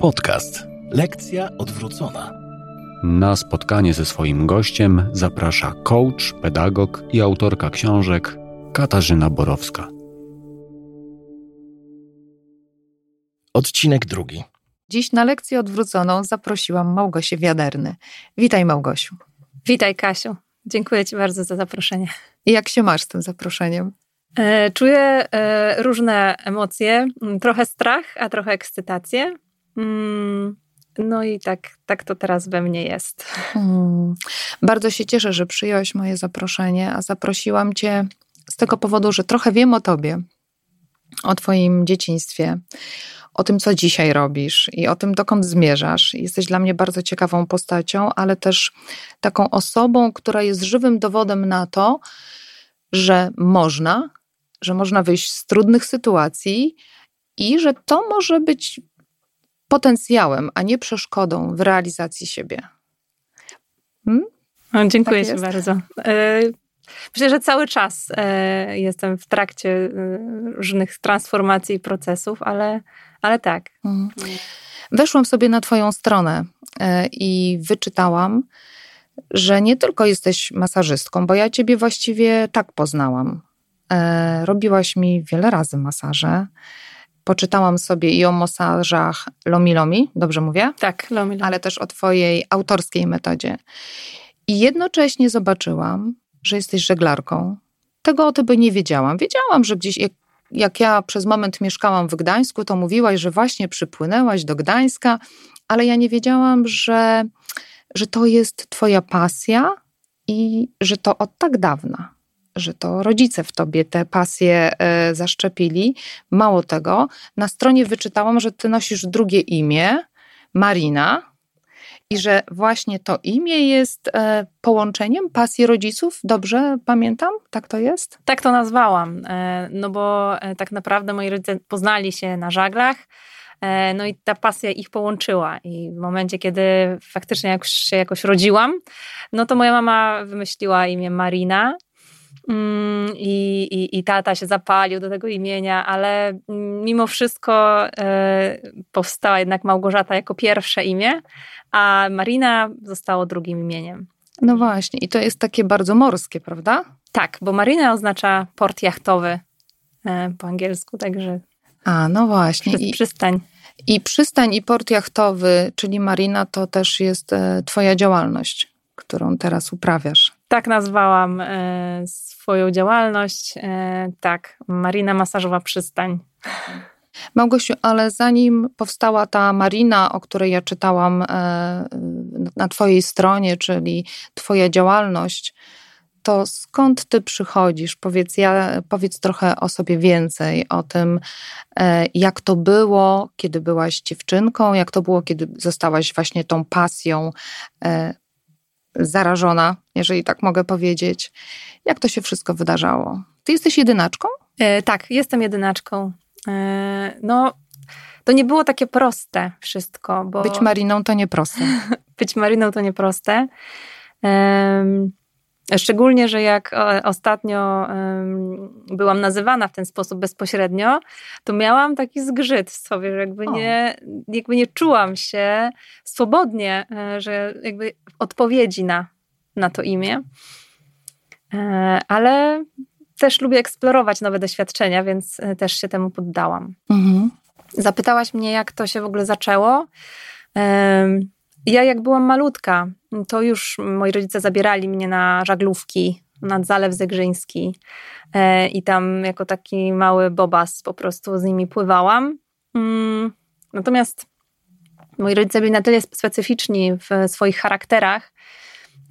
Podcast. Lekcja odwrócona. Na spotkanie ze swoim gościem zaprasza coach, pedagog i autorka książek Katarzyna Borowska. Odcinek drugi. Dziś na lekcję odwróconą zaprosiłam Małgosię Wiaderny. Witaj Małgosiu. Witaj Kasiu. Dziękuję Ci bardzo za zaproszenie. I jak się masz z tym zaproszeniem? E, czuję e, różne emocje, trochę strach, a trochę ekscytację. Mm, no i tak, tak to teraz we mnie jest. Hmm. Bardzo się cieszę, że przyjąłeś moje zaproszenie, a zaprosiłam Cię z tego powodu, że trochę wiem o Tobie, o Twoim dzieciństwie, o tym, co dzisiaj robisz i o tym, dokąd zmierzasz. Jesteś dla mnie bardzo ciekawą postacią, ale też taką osobą, która jest żywym dowodem na to, że można, że można wyjść z trudnych sytuacji i że to może być potencjałem, a nie przeszkodą w realizacji siebie. Hmm? O, dziękuję tak Ci bardzo. E, myślę, że cały czas e, jestem w trakcie e, różnych transformacji i procesów, ale, ale tak. Hmm. Weszłam sobie na Twoją stronę i wyczytałam, że nie tylko jesteś masażystką, bo ja Ciebie właściwie tak poznałam. Robiłaś mi wiele razy masaże. Poczytałam sobie i o masażach Lomi Lomi, dobrze mówię? Tak, Lomi Lomi. Ale też o Twojej autorskiej metodzie. I jednocześnie zobaczyłam, że jesteś żeglarką. Tego o Tobie nie wiedziałam. Wiedziałam, że gdzieś, jak, jak ja przez moment mieszkałam w Gdańsku, to mówiłaś, że właśnie przypłynęłaś do Gdańska, ale ja nie wiedziałam, że, że to jest Twoja pasja i że to od tak dawna że to rodzice w tobie te pasje e, zaszczepili. Mało tego, na stronie wyczytałam, że ty nosisz drugie imię, Marina, i że właśnie to imię jest e, połączeniem pasji rodziców. Dobrze pamiętam? Tak to jest? Tak to nazwałam, e, no bo tak naprawdę moi rodzice poznali się na żaglach. No i ta pasja ich połączyła. I w momencie, kiedy faktycznie jak się jakoś rodziłam, no to moja mama wymyśliła imię Marina I, i, I tata się zapalił do tego imienia, ale mimo wszystko e, powstała jednak Małgorzata jako pierwsze imię, a Marina zostało drugim imieniem. No właśnie, i to jest takie bardzo morskie, prawda? Tak, bo Marina oznacza port jachtowy e, po angielsku, także. A, no właśnie. I, przystań. I przystań i port jachtowy, czyli Marina, to też jest e, Twoja działalność, którą teraz uprawiasz. Tak nazwałam swoją działalność. E, tak, Marina Masażowa Przystań. Małgosiu, ale zanim powstała ta marina, o której ja czytałam e, na Twojej stronie, czyli Twoja działalność, to skąd Ty przychodzisz? Powiedz, ja, powiedz trochę o sobie więcej, o tym, e, jak to było, kiedy byłaś dziewczynką, jak to było, kiedy zostałaś właśnie tą pasją zarażona, jeżeli tak mogę powiedzieć. Jak to się wszystko wydarzało? Ty jesteś jedynaczką? E, tak, jestem jedynaczką. E, no, to nie było takie proste wszystko, bo... Być Mariną to nieproste. Być Mariną to nieproste. E, Szczególnie, że jak ostatnio byłam nazywana w ten sposób bezpośrednio, to miałam taki zgrzyt w sobie, że jakby nie, jakby nie czułam się swobodnie, e, że jakby odpowiedzi na, na to imię. E, ale też lubię eksplorować nowe doświadczenia, więc e, też się temu poddałam. Mhm. Zapytałaś mnie, jak to się w ogóle zaczęło. Ja jak byłam malutka, to już moi rodzice zabierali mnie na żaglówki nad Zalew Zegrzyński e, i tam jako taki mały bobas po prostu z nimi pływałam. Mm, natomiast moi rodzice byli na tyle specyficzni w swoich charakterach,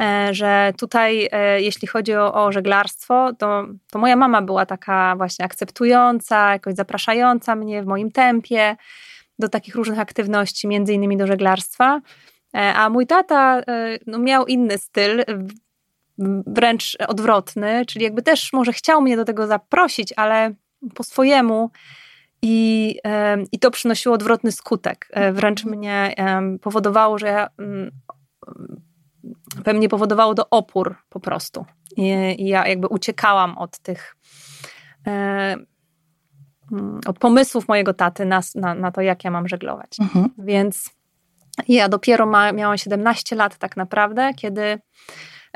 e, że tutaj, e, jeśli chodzi o, o żeglarstwo, to, to moja mama była taka właśnie akceptująca, jakoś zapraszająca mnie w moim tempie do takich różnych aktywności, między innymi do żeglarstwa. E, a mój tata e, no, miał inny styl, wręcz odwrotny, czyli jakby też może chciał mnie do tego zaprosić, ale po swojemu. I, I to przynosiło odwrotny skutek. E, wręcz mnie powodowało, że ja, mm, pewnie powodowało do opór po prostu. I, i ja jakby uciekałam od tych mm, od pomysłów mojego taty na, na, na to, jak ja mam żeglować. Mhm. Więc ja dopiero ma, miałam 17 lat tak naprawdę, kiedy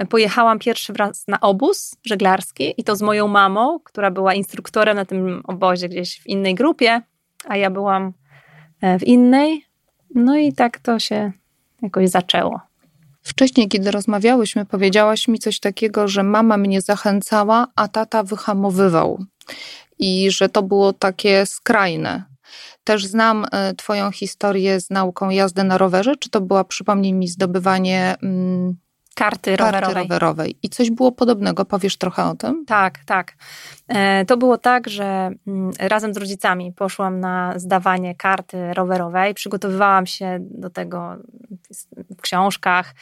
pojechałam pierwszy raz na obóz żeglarski i to z moją mamą, która była instruktorem na tym obozie gdzieś w innej grupie, a ja byłam e, w innej. No i tak to się jakoś zaczęło. Wcześniej, kiedy rozmawiałyśmy, powiedziałaś mi coś takiego, że mama mnie zachęcała, a tata wyhamowywał. I że to było takie skrajne. Też znam e, Twoją historię z nauką jazdy na rowerze. Czy to była, przypomnij mi, zdobywanie mm, karty, karty rowerowej. rowerowej. I coś było podobnego, powiesz trochę o tym? Tak, tak. E, to było tak, że mm, razem z rodzicami poszłam na zdawanie karty rowerowej. Przygotowywałam się do tego w książkach,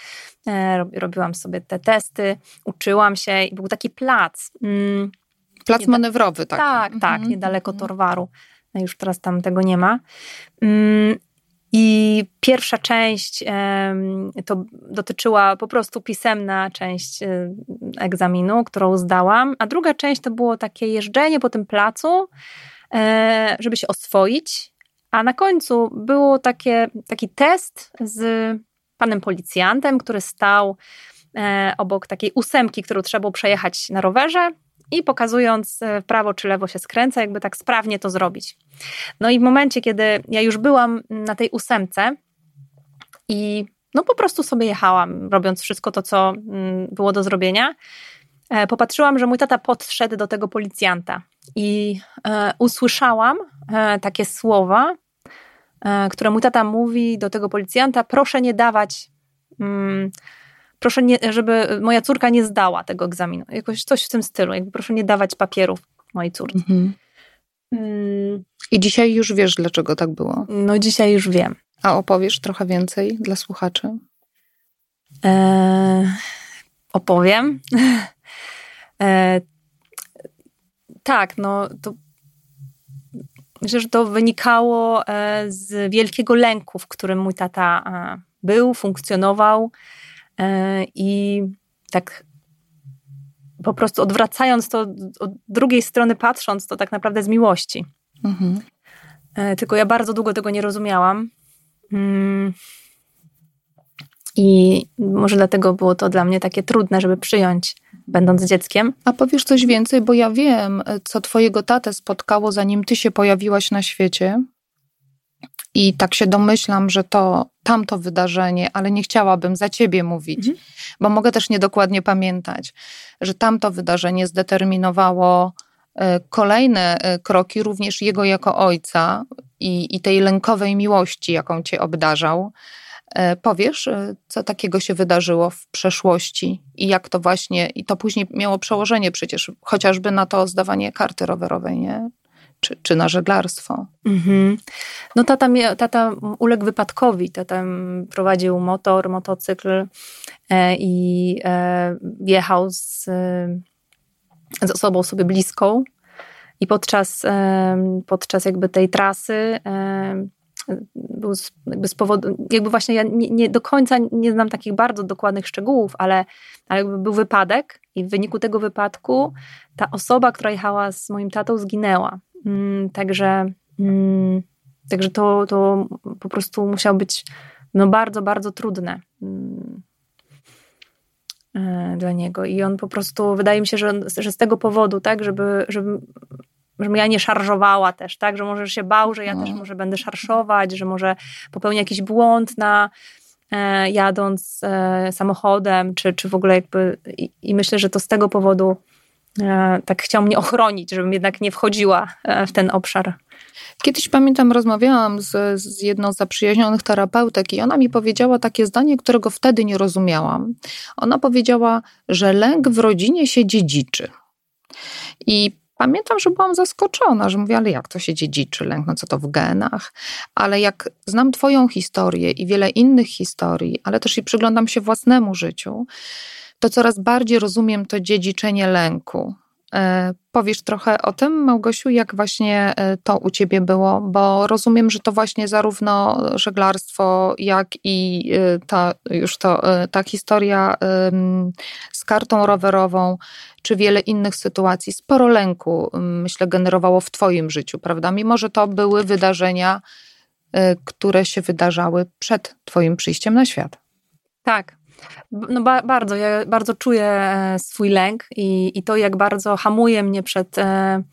e, robiłam sobie te testy, uczyłam się i był taki plac. Mm, plac manewrowy, tak? Tak, tak, niedaleko mhm. Torwaru. Już teraz tam tego nie ma. Mm, i pierwsza część to dotyczyła po prostu pisemna część e, egzaminu, którą zdałam, a druga część to było takie jeżdżenie po tym placu, e, żeby się oswoić. A na końcu było takie, taki test z panem policjantem, który stał e, obok takiej ósemki, którą trzeba było przejechać na rowerze i pokazując w prawo czy lewo się skręca, jakby tak sprawnie to zrobić. No i w momencie, kiedy ja już byłam na tej ósemce i no po prostu sobie jechałam, robiąc wszystko to, co mm, było do zrobienia, e, popatrzyłam, że mój tata podszedł do tego policjanta i e, usłyszałam e, takie słowa, które mój tata mówi do tego policjanta: proszę nie dawać. Proszę, nie, żeby moja córka nie zdała tego egzaminu. Jakoś coś w tym stylu. Jakby proszę nie dawać papierów mojej córce. Mhm. Mm. I dzisiaj już wiesz, dlaczego tak było? No, dzisiaj już wiem. A opowiesz trochę więcej dla słuchaczy? E, opowiem. E, tak, no to myślę, że to wynikało e, z wielkiego lęku, w którym mój tata był, funkcjonował i tak po prostu odwracając to od drugiej strony, patrząc to tak naprawdę z miłości. Mhm. E, tylko ja bardzo długo tego nie rozumiałam. Mm. I może dlatego było to dla mnie takie trudne, żeby przyjąć, będąc dzieckiem. A powiesz coś więcej, bo ja wiem, co twojego tatę spotkało, zanim ty się pojawiłaś na świecie. I tak się domyślam, że to tamto wydarzenie, ale nie chciałabym za ciebie mówić, mhm. bo mogę też niedokładnie pamiętać, że tamto wydarzenie zdeterminowało e, kolejne e, kroki, również jego jako ojca i, i tej lękowej miłości, jaką cię obdarzał. E, powiesz, co takiego się wydarzyło w przeszłości i jak to właśnie, i to później miało przełożenie przecież chociażby na to zdawanie karty rowerowej, nie? Czy, czy na żeglarstwo. Mhm. No tata, tata uległ wypadkowi, tata prowadził motor, motocykl e, i e, jechał z, z osobą sobie bliską i podczas, e, podczas jakby tej trasy e, był z, jakby z powodu, jakby właśnie ja nie, nie, do końca nie znam takich bardzo dokładnych szczegółów, ale, ale jakby był wypadek i w wyniku tego wypadku ta osoba, która jechała z moim tatą zginęła. Mm, także, mm, także to, to po prostu musiało być no bardzo, bardzo trudne mm, e, dla niego. I on po prostu, wydaje mi się, że, że z tego powodu, tak, żeby, żeby, żebym ja nie szarżowała też, tak, że może się bał, że ja też no. może będę szarszować, że może popełnię jakiś błąd na e, jadąc e, samochodem, czy, czy w ogóle jakby i, i myślę, że to z tego powodu tak chciał mnie ochronić, żebym jednak nie wchodziła e, w ten obszar. Kiedyś pamiętam, rozmawiałam z, z jedną z zaprzyjaźnionych terapeutek i ona mi powiedziała takie zdanie, którego wtedy nie rozumiałam. Ona powiedziała, że lęk w rodzinie się dziedziczy. I pamiętam, że byłam zaskoczona, że mówię, ale jak to się dziedziczy, lęk, no co to w genach? Ale jak znam Twoją historię i wiele innych historii, ale też i przyglądam się własnemu życiu, to coraz bardziej rozumiem to dziedziczenie lęku. E, powiesz trochę o tym, Małgosiu, jak właśnie e, to u ciebie było, bo rozumiem, że to właśnie zarówno żeglarstwo, jak i e, ta już to, ta historia z kartą rowerową, czy wiele innych sytuacji, sporo lęku, myślę, generowało w twoim życiu, prawda? Mimo, że to były wydarzenia, które się wydarzały przed twoim przyjściem na świat. Tak, no ba bardzo, ja bardzo czuję e, swój lęk i, i to, jak bardzo hamuje mnie przed e,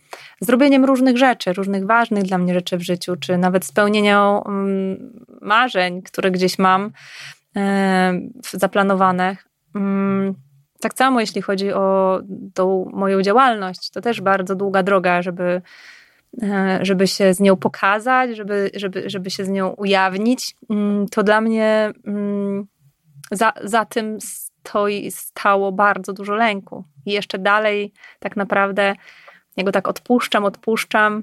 zrobieniem różnych rzeczy, różnych ważnych dla mnie rzeczy w życiu, czy nawet spełnieniem mm, marzeń, które gdzieś mam e, zaplanowane. Mm, tak samo jeśli chodzi o tą moją działalność, to też bardzo długa droga, żeby, e, żeby się z nią pokazać, żeby, żeby, żeby się z nią ujawnić. Mm, to dla mnie za, za tym stoi, stało bardzo dużo lęku. I jeszcze dalej tak naprawdę ja go tak odpuszczam, odpuszczam.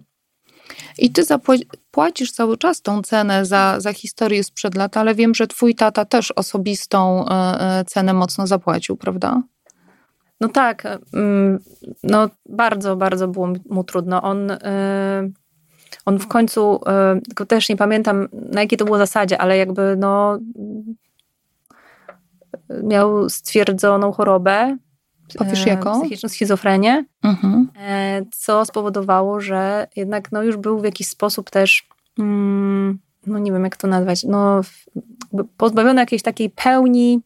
I ty zapłacisz cały czas tą cenę za, za historię sprzed lat, ale wiem, że twój tata też osobistą e, e, cenę mocno zapłacił, prawda? No tak, mm, no bardzo, bardzo było mu trudno. On, e, on w końcu, tylko też nie pamiętam na jakiej to było zasadzie, ale jakby no miał stwierdzoną chorobę. Powiesz jaką? Psychiczną schizofrenię, mhm. E, co spowodowało, że jednak no, już był w jakiś sposób też, mm, no nie wiem jak to nazwać, no, pozbawiony jakiejś takiej pełni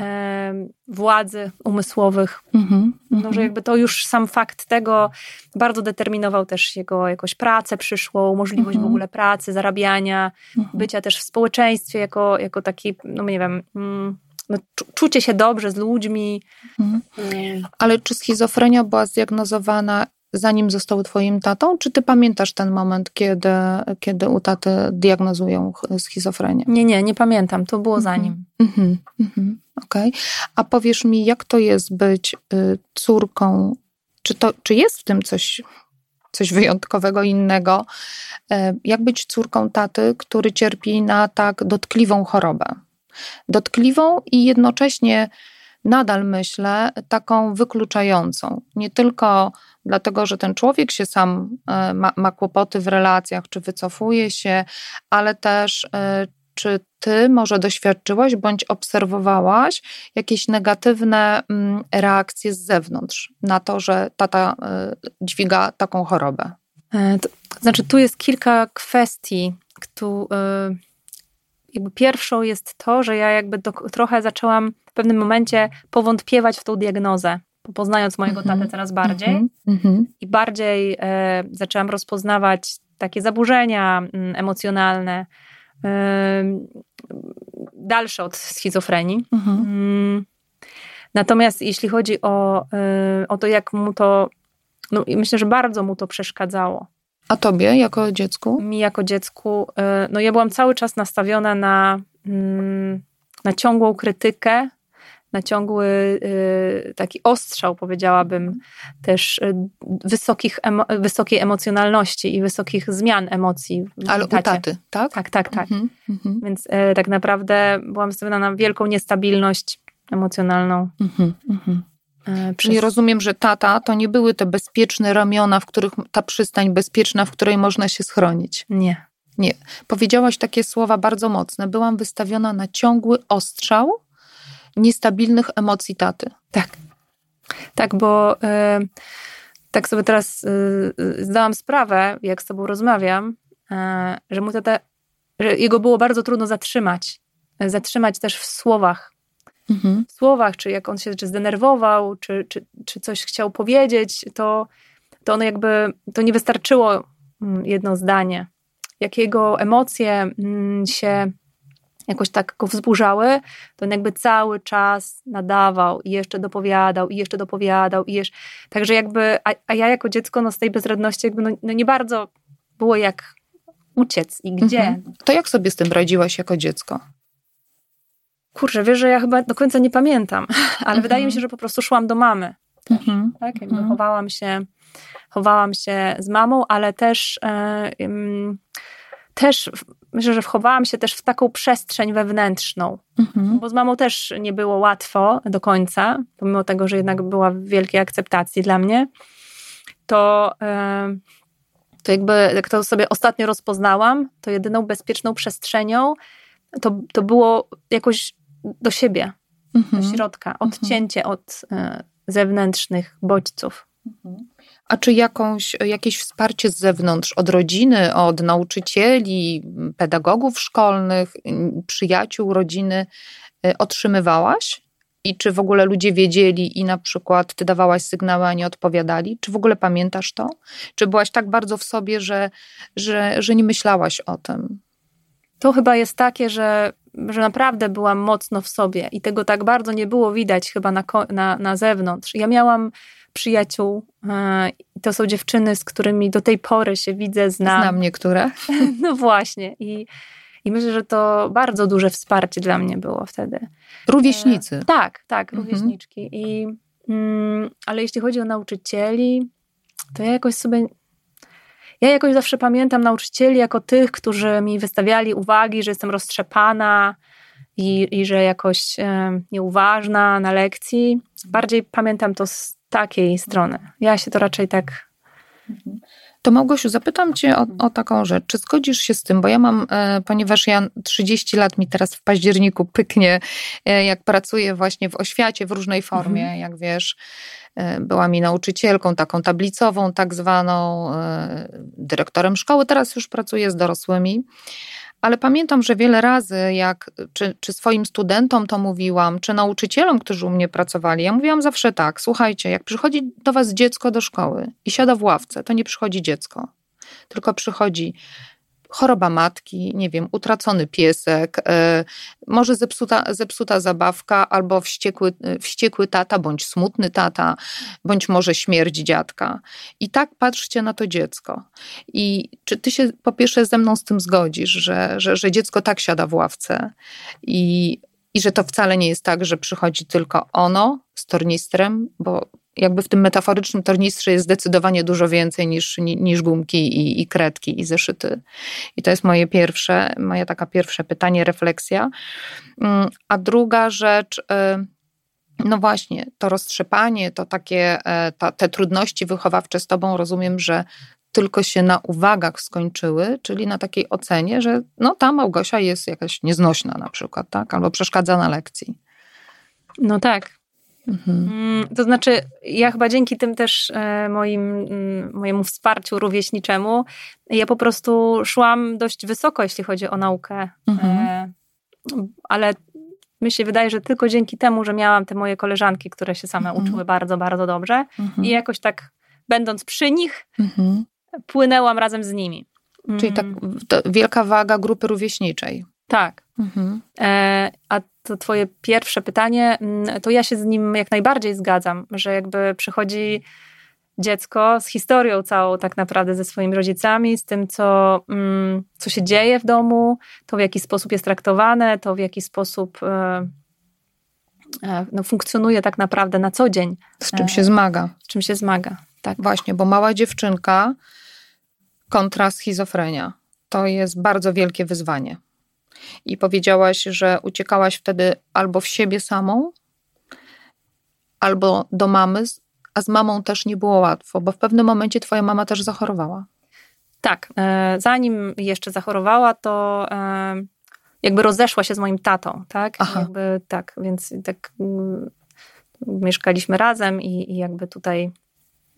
e, władzy umysłowych. Mhm, no, że mhm. jakby to już sam fakt tego bardzo determinował też jego jakąś pracę przyszłą, możliwość w mhm. ogóle pracy, zarabiania, bycia też w społeczeństwie jako, jako taki, no nie wiem... Mm, no, czucie się dobrze z ludźmi. Mhm. Ale czy schizofrenia była zdiagnozowana zanim został twoim tatą? Czy ty pamiętasz ten moment, kiedy, kiedy u taty diagnozują schizofrenię? Nie, nie, nie pamiętam. To było mhm. zanim. Mhm. Mhm. Okej. Okay. A powiesz mi, jak to jest być y, córką? Czy, to, czy jest w tym coś, coś wyjątkowego, innego? Y, jak być córką taty, który cierpi na tak dotkliwą chorobę? Dotkliwą i jednocześnie nadal myślę taką wykluczającą. Nie tylko dlatego, że ten człowiek się sam e, ma, ma kłopoty w relacjach, czy wycofuje się, ale też e, czy ty może doświadczyłaś bądź obserwowałaś jakieś negatywne mm, reakcje z zewnątrz na to, że tata e, dźwiga taką chorobę? To, znaczy, tu jest kilka kwestii, które jakby pierwszą jest to, że ja jakby do, trochę zaczęłam w pewnym momencie powątpiewać w tą diagnozę, poznając mojego mm -hmm. tatę coraz bardziej mm -hmm. i bardziej e, zaczęłam rozpoznawać takie zaburzenia mm, emocjonalne, e, dalsze od schizofrenii. -hmm. Mm, natomiast jeśli chodzi o, e, o to, jak mu to, no myślę, że bardzo mu to przeszkadzało. A tobie jako dziecku? Mi jako dziecku, y, no ja byłam cały czas nastawiona na, mm, na ciągłą krytykę, na ciągły y, taki ostrzał, powiedziałabym, też y, wysokich wysokiej emocjonalności i wysokich zmian emocji. Ale u taty, tak? Tak, tak, tak. Mm -hmm. Więc tak naprawdę byłam nastawiona na wielką niestabilność emocjonalną. Mm -hmm. E, przez... Czyli rozumiem, że tata to nie były te bezpieczne ramiona, w których ta przystań bezpieczna, w której można się schronić. Nie. Nie. Powiedziałaś takie słowa bardzo mocne. Byłam wystawiona na ciągły ostrzał niestabilnych emocji taty. Tak. Tak, bo e, tak sobie teraz e, zdałam sprawę, jak z tobą rozmawiam, że mu tata, że jego było bardzo trudno zatrzymać. Zatrzymać też w słowach mhm. w słowach, czy jak on się czy zdenerwował, czy, czy, czy coś chciał powiedzieć, to, to ono jakby, to nie wystarczyło mm, jedno zdanie. Jak jego emocje mm, się jakoś tak go wzburzały, to on jakby cały czas nadawał i jeszcze dopowiadał, i jeszcze dopowiadał, i jeszcze... Także jakby, a, a ja jako dziecko no z tej bezradności jakby no, no nie bardzo było jak uciec i gdzie. Mhm. To jak sobie z tym radziłaś jako dziecko? Kurczę, wiesz, że ja chyba do końca nie pamiętam, ale mhm. wydaje mi się, że po prostu szłam do mamy. Też, mhm. tak? Jakby mhm. chowałam się, chowałam się z mamą, ale też, e, też myślę, że wchowałam się też w taką przestrzeń wewnętrzną, Mhm. bo z mamą też nie było łatwo do końca, pomimo tego, że jednak była w wielkiej akceptacji dla mnie, to, e, to jakby, jak to sobie ostatnio rozpoznałam, to jedyną bezpieczną przestrzenią to, to było jakoś do siebie, do Mhm. środka, odcięcie od e, zewnętrznych bodźców. A czy jakąś, jakieś wsparcie z zewnątrz, od rodziny, od nauczycieli, pedagogów szkolnych, przyjaciół, rodziny y, otrzymywałaś? I czy w ogóle ludzie wiedzieli i na przykład ty dawałaś sygnały, a nie odpowiadali? Czy w ogóle pamiętasz to? Czy byłaś tak bardzo w sobie, że, że, że nie myślałaś o tym? To chyba jest takie, że, że naprawdę byłam mocno w sobie i tego tak bardzo nie było widać chyba na, na, na zewnątrz. Ja miałam przyjaciół e, i to są dziewczyny, z którymi do tej pory się widzę, znam. Znam niektóre. No właśnie i, i myślę, że to bardzo duże wsparcie dla mnie było wtedy. Rówieśnicy. Tak, tak, Mhm. rówieśniczki. I, mm, ale jeśli chodzi o nauczycieli, to ja jakoś sobie. Ja jakoś zawsze pamiętam nauczycieli jako tych, którzy mi wystawiali uwagi, że jestem roztrzepana i, i że jakoś e, nieuważna na lekcji. Bardziej pamiętam to z takiej strony. Ja się to raczej tak. To Małgosiu, zapytam Cię o, o taką rzecz. Czy zgodzisz się z tym? Bo ja mam, e, ponieważ ja 30 lat mi teraz w październiku pyknie, e, jak pracuję właśnie w oświacie w różnej formie, Mhm. jak wiesz, e, byłam i nauczycielką, taką tablicową, tak zwaną, e, dyrektorem szkoły, teraz już pracuję z dorosłymi. Ale pamiętam, że wiele razy, jak czy, czy swoim studentom to mówiłam, czy nauczycielom, którzy u mnie pracowali, ja mówiłam zawsze tak: słuchajcie, jak przychodzi do was dziecko do szkoły i siada w ławce, to nie przychodzi dziecko, tylko przychodzi choroba matki, nie wiem, utracony piesek, e, może zepsuta, zepsuta zabawka, albo wściekły, e, wściekły tata, bądź smutny tata, bądź może śmierć dziadka. I tak patrzcie na to dziecko. I czy ty się po pierwsze ze mną z tym zgodzisz, że, że, że dziecko tak siada w ławce i, i że to wcale nie jest tak, że przychodzi tylko ono z tornistrem, bo jakby w tym metaforycznym tornistrze jest zdecydowanie dużo więcej niż, ni- niż gumki i, i kredki i zeszyty. I to jest moje pierwsze, moje taka pierwsze pytanie, refleksja. Mm, A druga rzecz, y, no właśnie, to roztrzepanie, to takie, e, ta, te trudności wychowawcze z tobą, rozumiem, że tylko się na uwagach skończyły, czyli na takiej ocenie, że no ta Małgosia jest jakaś nieznośna na przykład, tak? Albo przeszkadza na lekcji. No tak. Mhm. Mm, To znaczy, ja chyba dzięki tym też e, moim, mm, mojemu wsparciu rówieśniczemu, ja po prostu szłam dość wysoko, jeśli chodzi o naukę. Mhm. E, Ale mi się wydaje, że tylko dzięki temu, że miałam te moje koleżanki, które się same Mhm. uczyły bardzo, bardzo dobrze Mhm. i jakoś tak będąc przy nich, Mhm. Płynęłam razem z nimi. Czyli tak Mm, wielka waga grupy rówieśniczej. Tak. Mhm. E, A to twoje pierwsze pytanie, mm, to ja się z nim jak najbardziej zgadzam, że jakby przychodzi dziecko z historią całą tak naprawdę ze swoimi rodzicami, z tym, co, mm, co się dzieje w domu, to w jaki sposób jest traktowane, to w jaki sposób e, e, no, funkcjonuje tak naprawdę na co dzień, Z czym się zmaga. z czym się zmaga. Tak. Właśnie, bo mała dziewczynka kontra schizofrenia to jest bardzo wielkie wyzwanie. I powiedziałaś, że uciekałaś wtedy albo w siebie samą, albo do mamy, a z mamą też nie było łatwo, bo w pewnym momencie twoja mama też zachorowała. Tak, e, zanim jeszcze zachorowała, to e, jakby rozeszła się z moim tatą, tak? Aha. Jakby tak, więc tak mm, mieszkaliśmy razem i, i jakby tutaj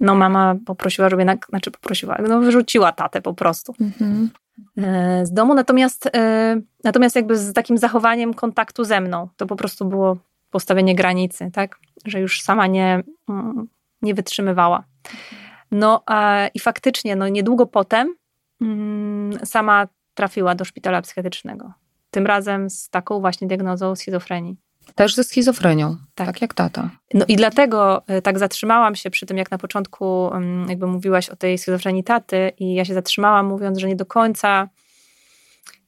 no mama poprosiła, żeby jednak, znaczy poprosiła, no wyrzuciła tatę po prostu e, z domu, natomiast e, natomiast jakby z takim zachowaniem kontaktu ze mną, to po prostu było postawienie granicy, tak? Że już sama nie, mm, nie wytrzymywała. No i faktycznie, no niedługo potem mm, sama trafiła do szpitala psychiatrycznego. Tym razem z taką właśnie diagnozą schizofrenii. Też ze schizofrenią, tak, Tak. jak tata. No i dlatego e, tak zatrzymałam się przy tym, jak na początku mm, jakby mówiłaś o tej schizofrenii taty i ja się zatrzymałam mówiąc, że nie do końca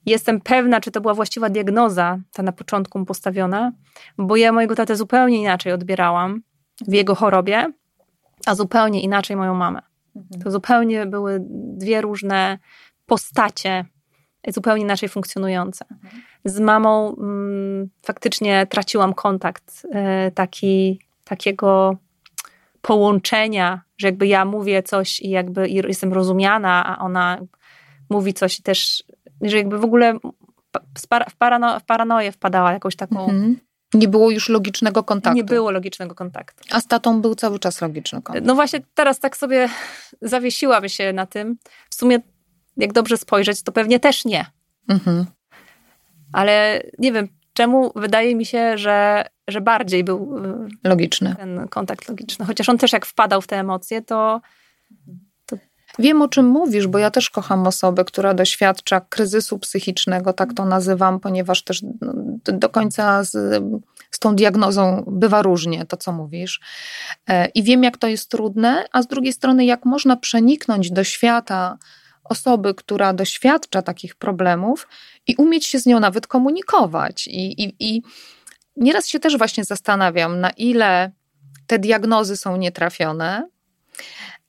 jestem pewna, czy to była właściwa diagnoza, ta na początku mu postawiona, bo ja mojego tatę zupełnie inaczej odbierałam w jego chorobie, a zupełnie inaczej moją mamę. To zupełnie były dwie różne postacie zupełnie inaczej funkcjonujące. Z mamą mm, faktycznie traciłam kontakt e, taki, takiego połączenia, że jakby ja mówię coś i jakby jestem rozumiana, a ona mówi coś i też, że jakby w ogóle w, parano, w paranoję wpadała jakąś taką. Mhm. Nie było już logicznego kontaktu. Nie było logicznego kontaktu. A z tatą był cały czas logiczny kontakt. No właśnie teraz tak sobie zawiesiłam się na tym. W sumie, jak dobrze spojrzeć, to pewnie też nie. Mhm. Ale nie wiem, czemu wydaje mi się, że, że bardziej był y, logiczny. Ten kontakt logiczny. Chociaż on też jak wpadał w te emocje, to, to... Wiem o czym mówisz, bo ja też kocham osobę, która doświadcza kryzysu psychicznego, tak to nazywam, ponieważ też no, do końca z, z tą diagnozą bywa różnie, to co mówisz. E, I wiem, jak to jest trudne, a z drugiej strony, jak można przeniknąć do świata osoby, która doświadcza takich problemów i umieć się z nią nawet komunikować. I, i, i nieraz się też właśnie zastanawiam, na ile te diagnozy są nietrafione,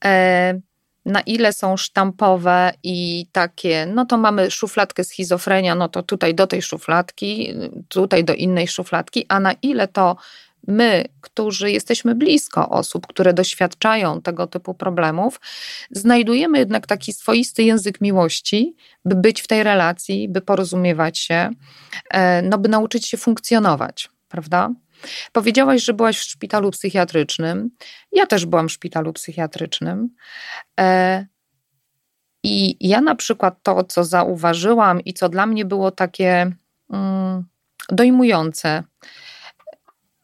e, na ile są sztampowe i takie, no to mamy szufladkę schizofrenia, no to tutaj do tej szufladki, tutaj do innej szufladki, a na ile to my, którzy jesteśmy blisko osób, które doświadczają tego typu problemów, znajdujemy jednak taki swoisty język miłości, by być w tej relacji, by porozumiewać się, e, no by nauczyć się funkcjonować, prawda? Powiedziałaś, że byłaś w szpitalu psychiatrycznym. Ja też byłam w szpitalu psychiatrycznym. E, I ja na przykład to, co zauważyłam i co dla mnie było takie mm, dojmujące,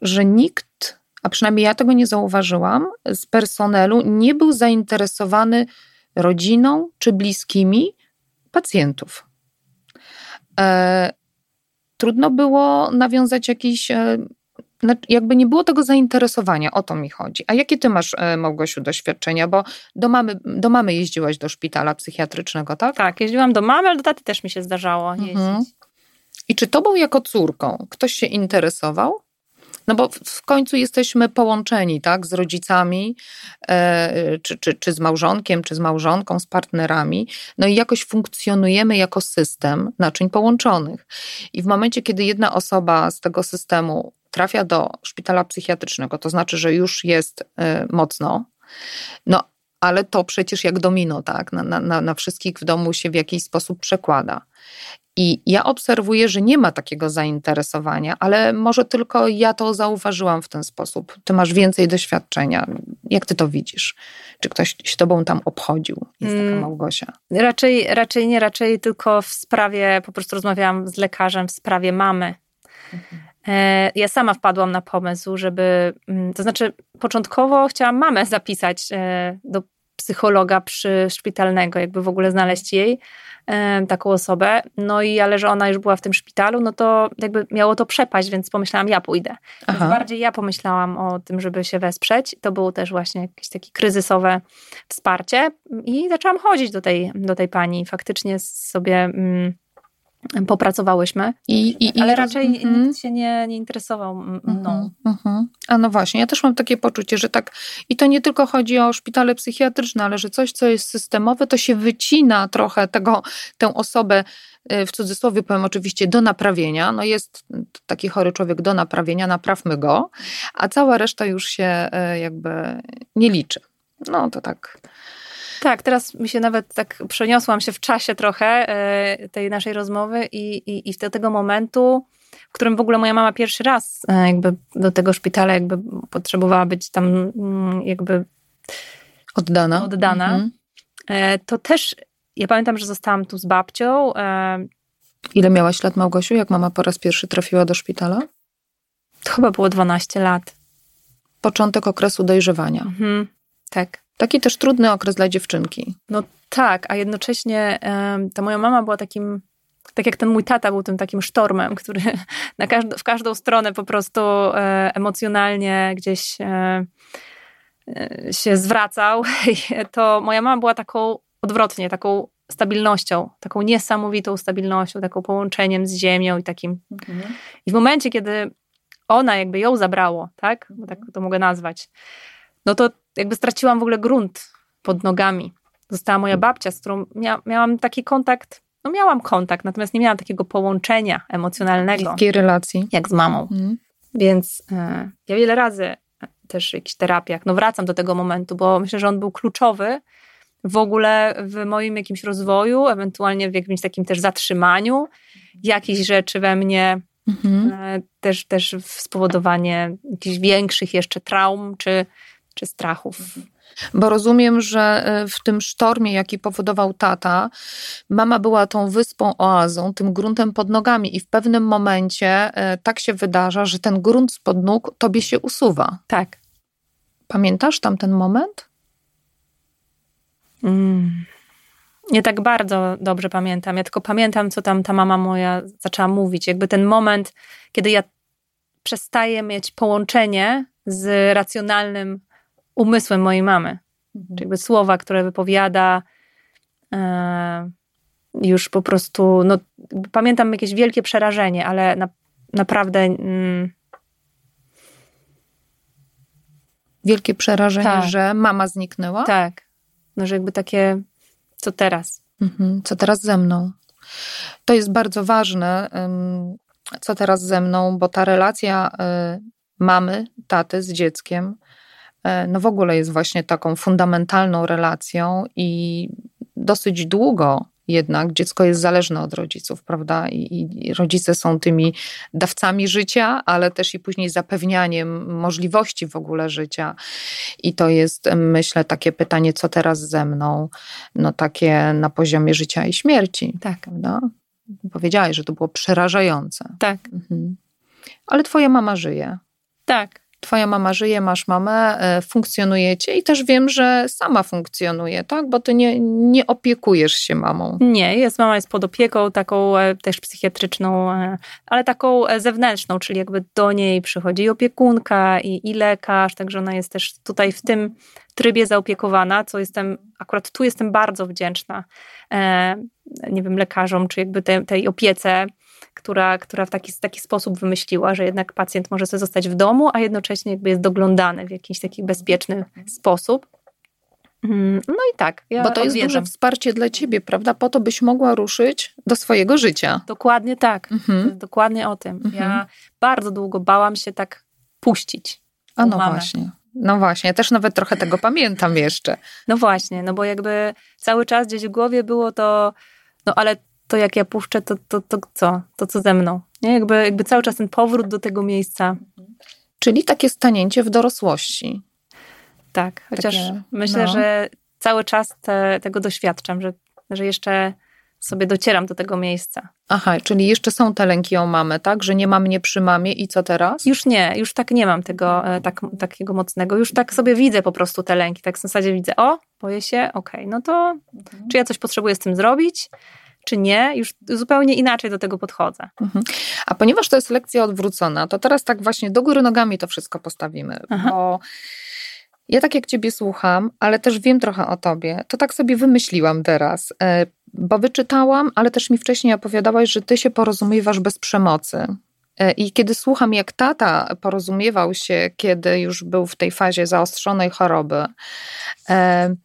że nikt, a przynajmniej ja tego nie zauważyłam, z personelu nie był zainteresowany rodziną czy bliskimi pacjentów. E, trudno było nawiązać jakiś. E, jakby nie było tego zainteresowania, o to mi chodzi. A jakie ty masz, e, Małgosiu, doświadczenia? Bo do mamy, do mamy jeździłaś do szpitala psychiatrycznego, tak? Tak, jeździłam do mamy, ale do taty też mi się zdarzało jeździć. Mhm. I czy tobą jako córką ktoś się interesował? No bo w końcu jesteśmy połączeni, tak, z rodzicami, e, czy, czy, czy z małżonkiem, czy z małżonką, z partnerami, no i jakoś funkcjonujemy jako system naczyń połączonych. I w momencie, kiedy jedna osoba z tego systemu trafia do szpitala psychiatrycznego, to znaczy, że już jest e, mocno, no ale to przecież jak domino, tak, na, na, na wszystkich w domu się w jakiś sposób przekłada. I ja obserwuję, że nie ma takiego zainteresowania, ale może tylko ja to zauważyłam w ten sposób. Ty masz więcej doświadczenia. Jak ty to widzisz? Czy ktoś się tobą tam obchodził? Jest taka mm. Małgosia. Raczej, raczej nie, raczej tylko w sprawie, po prostu rozmawiałam z lekarzem w sprawie mamy. Mhm. E, ja sama wpadłam na pomysł, żeby, mm, to znaczy początkowo chciałam mamę zapisać e, do psychologa przy szpitalnego, jakby w ogóle znaleźć jej taką osobę. No i ale, że ona już była w tym szpitalu, no to jakby miało to przepaść, więc pomyślałam, ja pójdę. Więc bardziej ja pomyślałam o tym, żeby się wesprzeć. To było też właśnie jakieś takie kryzysowe wsparcie i zaczęłam chodzić do tej, do tej pani. Faktycznie sobie... Mm, popracowałyśmy, I, i, ale i raczej. Mhm. nikt się nie, nie interesował mną. -huh, uh -huh. A no właśnie, ja też mam takie poczucie, że tak, i to nie tylko chodzi o szpitale psychiatryczne, ale że coś, co jest systemowe, to się wycina trochę tego, tę osobę, y, w cudzysłowie powiem oczywiście, do naprawienia. No jest taki chory człowiek do naprawienia, naprawmy go, a cała reszta już się y, jakby nie liczy. No to tak tak, teraz mi się nawet tak przeniosłam się w czasie trochę e, tej naszej rozmowy i, i, i do tego momentu, w którym w ogóle moja mama pierwszy raz e, jakby do tego szpitala jakby potrzebowała być tam mm, jakby oddana. oddana. Mhm. E, to też, ja pamiętam, że zostałam tu z babcią. Ile miałaś lat, Małgosiu, jak mama po raz pierwszy trafiła do szpitala? To chyba było 12 lat. Początek okresu dojrzewania. Mhm. Tak. Taki też trudny okres dla dziewczynki. No tak, a jednocześnie ta moja mama była takim, tak jak ten mój tata był tym takim sztormem, który na każd w każdą stronę po prostu e, emocjonalnie gdzieś e, e, się zwracał, to moja mama była taką odwrotnie, taką stabilnością, taką niesamowitą stabilnością, taką połączeniem z ziemią i takim. Mhm. I w momencie, kiedy ona jakby ją zabrało, tak, bo tak to mogę nazwać, no to jakby straciłam w ogóle grunt pod nogami. Została moja babcia, z którą mia miałam taki kontakt no miałam kontakt, natomiast nie miałam takiego połączenia emocjonalnego. Bliskiej relacji. Jak z mamą. Mhm. Więc e, ja wiele razy też w jakichś terapiach, no wracam do tego momentu, bo myślę, że on był kluczowy w ogóle w moim jakimś rozwoju, ewentualnie w jakimś takim też zatrzymaniu jakichś rzeczy we mnie, Mhm. e, też, też w spowodowanie jakichś większych jeszcze traum czy, czy strachów. Bo rozumiem, że e, w tym sztormie, jaki powodował tata, mama była tą wyspą, oazą, tym gruntem pod nogami, i w pewnym momencie e, tak się wydarza, że ten grunt spod nóg tobie się usuwa. Tak. Pamiętasz tamten moment? Mm. Nie tak bardzo dobrze pamiętam. Ja tylko pamiętam, co tam ta mama moja zaczęła mówić. Jakby ten moment, kiedy ja przestaję mieć połączenie z racjonalnym umysłem mojej mamy. Czyli jakby słowa, które wypowiada, e, już po prostu, no, pamiętam jakieś wielkie przerażenie, ale na, naprawdę mm, Wielkie przerażenie, Tak. że mama zniknęła? tak. No, że jakby takie, co teraz? Mhm. Co teraz ze mną? To jest bardzo ważne, co teraz ze mną, bo ta relacja y, mamy, taty z dzieckiem, no w ogóle jest właśnie taką fundamentalną relacją i dosyć długo jednak dziecko jest zależne od rodziców, prawda? I, I rodzice są tymi dawcami życia, ale też i później zapewnianiem możliwości w ogóle życia. I to jest, myślę, takie pytanie, co teraz ze mną? No takie na poziomie życia i śmierci, Tak. prawda? Powiedziałaś, że to było przerażające. Tak, Mhm. Ale twoja mama żyje. tak. Twoja mama żyje, masz mamę, e, funkcjonujecie i też wiem, że sama funkcjonuje, tak? Bo ty nie, nie opiekujesz się mamą. Nie, jest mama jest pod opieką taką e, też psychiatryczną, e, ale taką zewnętrzną, czyli jakby do niej przychodzi i opiekunka i, i lekarz, także ona jest też tutaj w tym trybie zaopiekowana, co jestem, akurat tu jestem bardzo wdzięczna, nie wiem, lekarzom, czy jakby te, tej opiece, która, która w taki, taki sposób wymyśliła, że jednak pacjent może sobie zostać w domu, a jednocześnie jakby jest doglądany w jakiś taki bezpieczny sposób. Mm, No i tak. Ja Bo to jest odwiedzam. duże wsparcie dla ciebie, prawda? Po to byś mogła ruszyć do swojego życia. Dokładnie tak. Mhm. dokładnie o tym. Mhm. Ja bardzo długo bałam się tak puścić. A no właśnie. No właśnie, ja też nawet trochę tego pamiętam jeszcze. No właśnie, no bo jakby cały czas gdzieś w głowie było to, no ale to jak ja puszczę, to, to, to co? To co ze mną? Nie? Jakby, jakby cały czas ten powrót do tego miejsca. Czyli takie stanięcie w dorosłości. Tak, chociaż Takie, myślę, no. że cały czas te, tego doświadczam, że, że jeszcze sobie docieram do tego miejsca. Aha, czyli jeszcze są te lęki o mamę, tak? Że nie ma mnie przy mamie i co teraz? Już nie, już tak nie mam tego e, tak, takiego mocnego. Już tak sobie widzę po prostu te lęki. Tak w zasadzie widzę, o, boję się, okej, no to czy ja coś potrzebuję z tym zrobić, czy nie? Już zupełnie inaczej do tego podchodzę. Mhm. A ponieważ to jest lekcja odwrócona, to teraz tak właśnie do góry nogami to wszystko postawimy, Aha. bo ja tak jak ciebie słucham, ale też wiem trochę o tobie, to tak sobie wymyśliłam teraz, e, bo wyczytałam, ale też mi wcześniej opowiadałaś, że ty się porozumiewasz bez przemocy. E, I kiedy słucham, jak tata porozumiewał się, kiedy już był w tej fazie zaostrzonej choroby, e,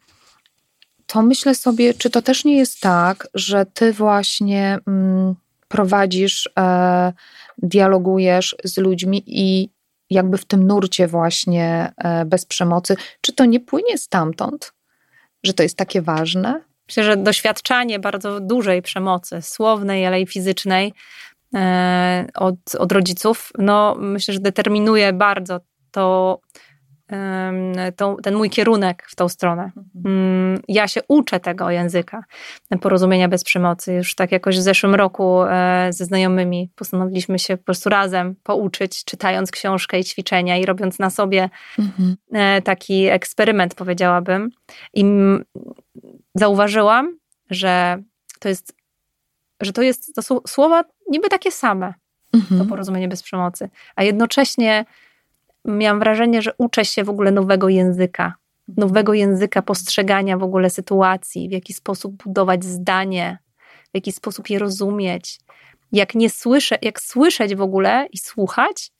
to myślę sobie, czy to też nie jest tak, że ty właśnie mm, prowadzisz, e, dialogujesz z ludźmi i jakby w tym nurcie właśnie e, bez przemocy, czy to nie płynie stamtąd, że to jest takie ważne? Myślę, że doświadczanie bardzo dużej przemocy, słownej, ale i fizycznej e, od, od rodziców, no myślę, że determinuje bardzo to, tą, ten mój kierunek w tą stronę. Mm, Ja się uczę tego języka porozumienia bez przemocy. Już tak jakoś w zeszłym roku e, ze znajomymi postanowiliśmy się po prostu razem pouczyć, czytając książkę i ćwiczenia i robiąc na sobie Mhm. e, taki eksperyment, powiedziałabym. I zauważyłam, że to jest, że to jest to są słowa niby takie same, to Mhm. porozumienie bez przemocy, a jednocześnie miałam wrażenie, że uczę się w ogóle nowego języka, nowego języka postrzegania w ogóle sytuacji, w jaki sposób budować zdanie, w jaki sposób je rozumieć, jak nie słyszę, jak słyszeć w ogóle i słuchać,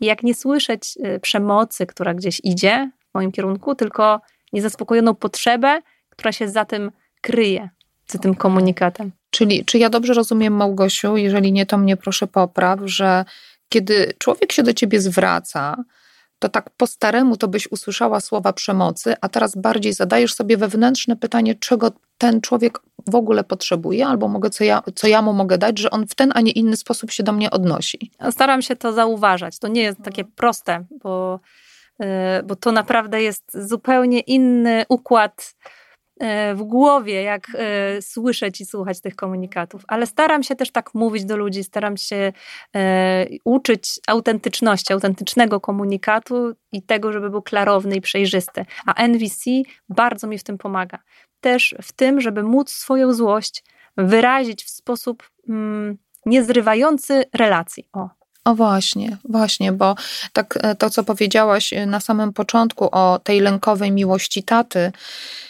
jak nie słyszeć y, przemocy, która gdzieś idzie w moim kierunku, tylko niezaspokojoną potrzebę, która się za tym kryje. z tym komunikatem. Czyli czy ja dobrze rozumiem, Małgosiu, jeżeli nie, to mnie proszę popraw, że kiedy człowiek się do ciebie zwraca, to tak po staremu to byś usłyszała słowa przemocy, a teraz bardziej zadajesz sobie wewnętrzne pytanie, czego ten człowiek w ogóle potrzebuje, albo mogę, co, ja, co ja mu mogę dać, że on w ten, a nie inny sposób się do mnie odnosi. Staram się to zauważać. To nie jest takie proste, bo, y, bo to naprawdę jest zupełnie inny układ w głowie, jak e, słyszeć i słuchać tych komunikatów, ale staram się też tak mówić do ludzi, staram się e, uczyć autentyczności, autentycznego komunikatu i tego, żeby był klarowny i przejrzysty. A NVC bardzo mi w tym pomaga. Też w tym, żeby móc swoją złość wyrazić w sposób mm, niezrywający relacji. O, o właśnie, właśnie, bo tak to, co powiedziałaś na samym początku o tej lękowej miłości taty,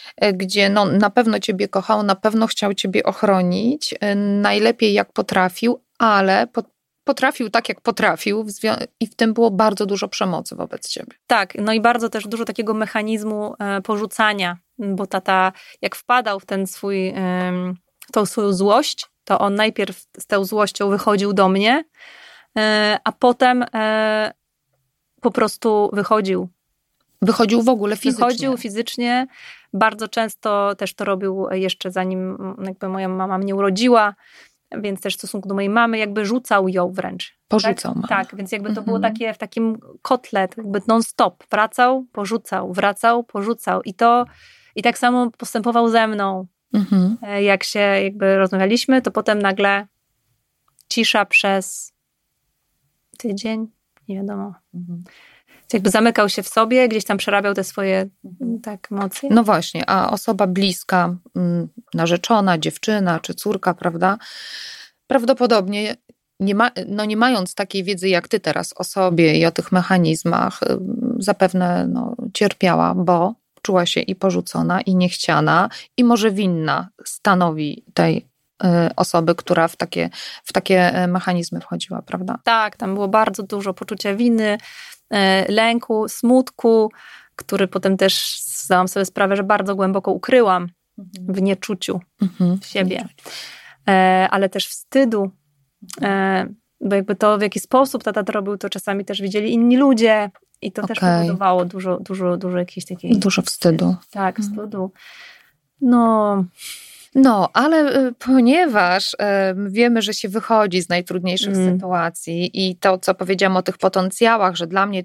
E, gdzie no, na pewno Ciebie kochał, na pewno chciał Ciebie ochronić, e, najlepiej jak potrafił, ale potrafił tak, jak potrafił i w tym było bardzo dużo przemocy wobec Ciebie. Tak, no i bardzo też dużo takiego mechanizmu e, porzucania, bo tata jak wpadał w ten swój, tą swoją złość, to on najpierw z tą złością wychodził do mnie, a potem po prostu wychodził Wychodził w ogóle fizycznie. Wychodził fizycznie. Bardzo często też to robił jeszcze zanim jakby moja mama mnie urodziła, więc też w stosunku do mojej mamy jakby rzucał ją wręcz. Porzucał tak? Tak, więc jakby to było mhm. takie w takim kotle, jakby non-stop. Wracał, porzucał, wracał, porzucał. I to, i tak samo postępował ze mną. Mhm. E, jak się jakby rozmawialiśmy, to potem nagle cisza przez tydzień, nie wiadomo. Mhm jakby zamykał się w sobie, gdzieś tam przerabiał te swoje mhm. tak emocje. No właśnie, a osoba bliska, mm, narzeczona, dziewczyna czy córka, prawda? Prawdopodobnie nie, ma, no nie mając takiej wiedzy jak ty teraz o sobie i o tych mechanizmach, zapewne no, cierpiała, bo czuła się i porzucona, i niechciana, i może winna stanowi tej y, osoby, która w takie, w takie e, mechanizmy wchodziła, prawda? Tak, tam było bardzo dużo poczucia winy, lęku, smutku, który potem też zdałam sobie sprawę, że bardzo głęboko ukryłam mhm. w nieczuciu mhm. siebie, e, ale też wstydu, e, bo jakby to, w jaki sposób tata to robił, to czasami też widzieli inni ludzie i to okay. też powodowało dużo, dużo, dużo jakiejś takiej... Dużo wstydu. Tak, mhm. wstydu. No... No, ale y, ponieważ wiemy, że się wychodzi z najtrudniejszych mm. sytuacji i to, co powiedziałam o tych potencjałach, że dla mnie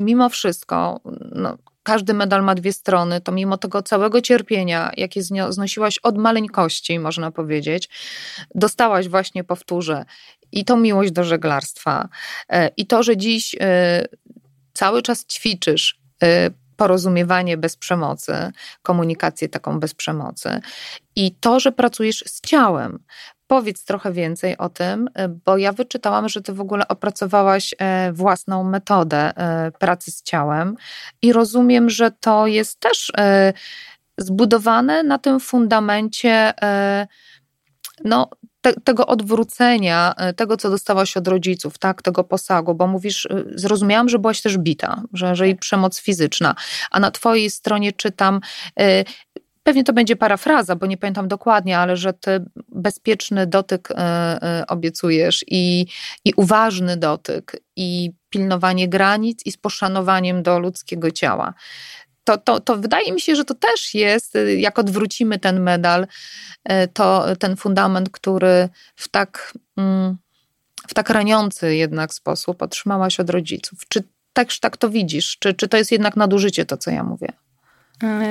mimo wszystko, no, każdy medal ma dwie strony, to mimo tego całego cierpienia, jakie znosiłaś od maleńkości, można powiedzieć, dostałaś właśnie, powtórzę, i tą miłość do żeglarstwa, i to, że dziś cały czas ćwiczysz porozumiewanie bez przemocy, komunikację taką bez przemocy i to, że pracujesz z ciałem. Powiedz trochę więcej o tym, bo ja wyczytałam, że ty w ogóle opracowałaś e, własną metodę e, pracy z ciałem i rozumiem, że to jest też zbudowane na tym fundamencie no, te, tego odwrócenia, e, tego, co dostałaś od rodziców, tak, tego posagu, bo mówisz, e, zrozumiałam, że byłaś też bita, że, że i przemoc fizyczna, a na twojej stronie czytam, e, Pewnie to będzie parafraza, bo nie pamiętam dokładnie, ale że ty bezpieczny dotyk obiecujesz i, i uważny dotyk, i pilnowanie granic, i z poszanowaniem do ludzkiego ciała to, to, to wydaje mi się, że to też jest, y, jak odwrócimy ten medal, y, to ten fundament, który w tak, mm, w tak raniący jednak sposób otrzymałaś od rodziców. Czy tak, tak to widzisz? Czy, czy to jest jednak nadużycie to, co ja mówię?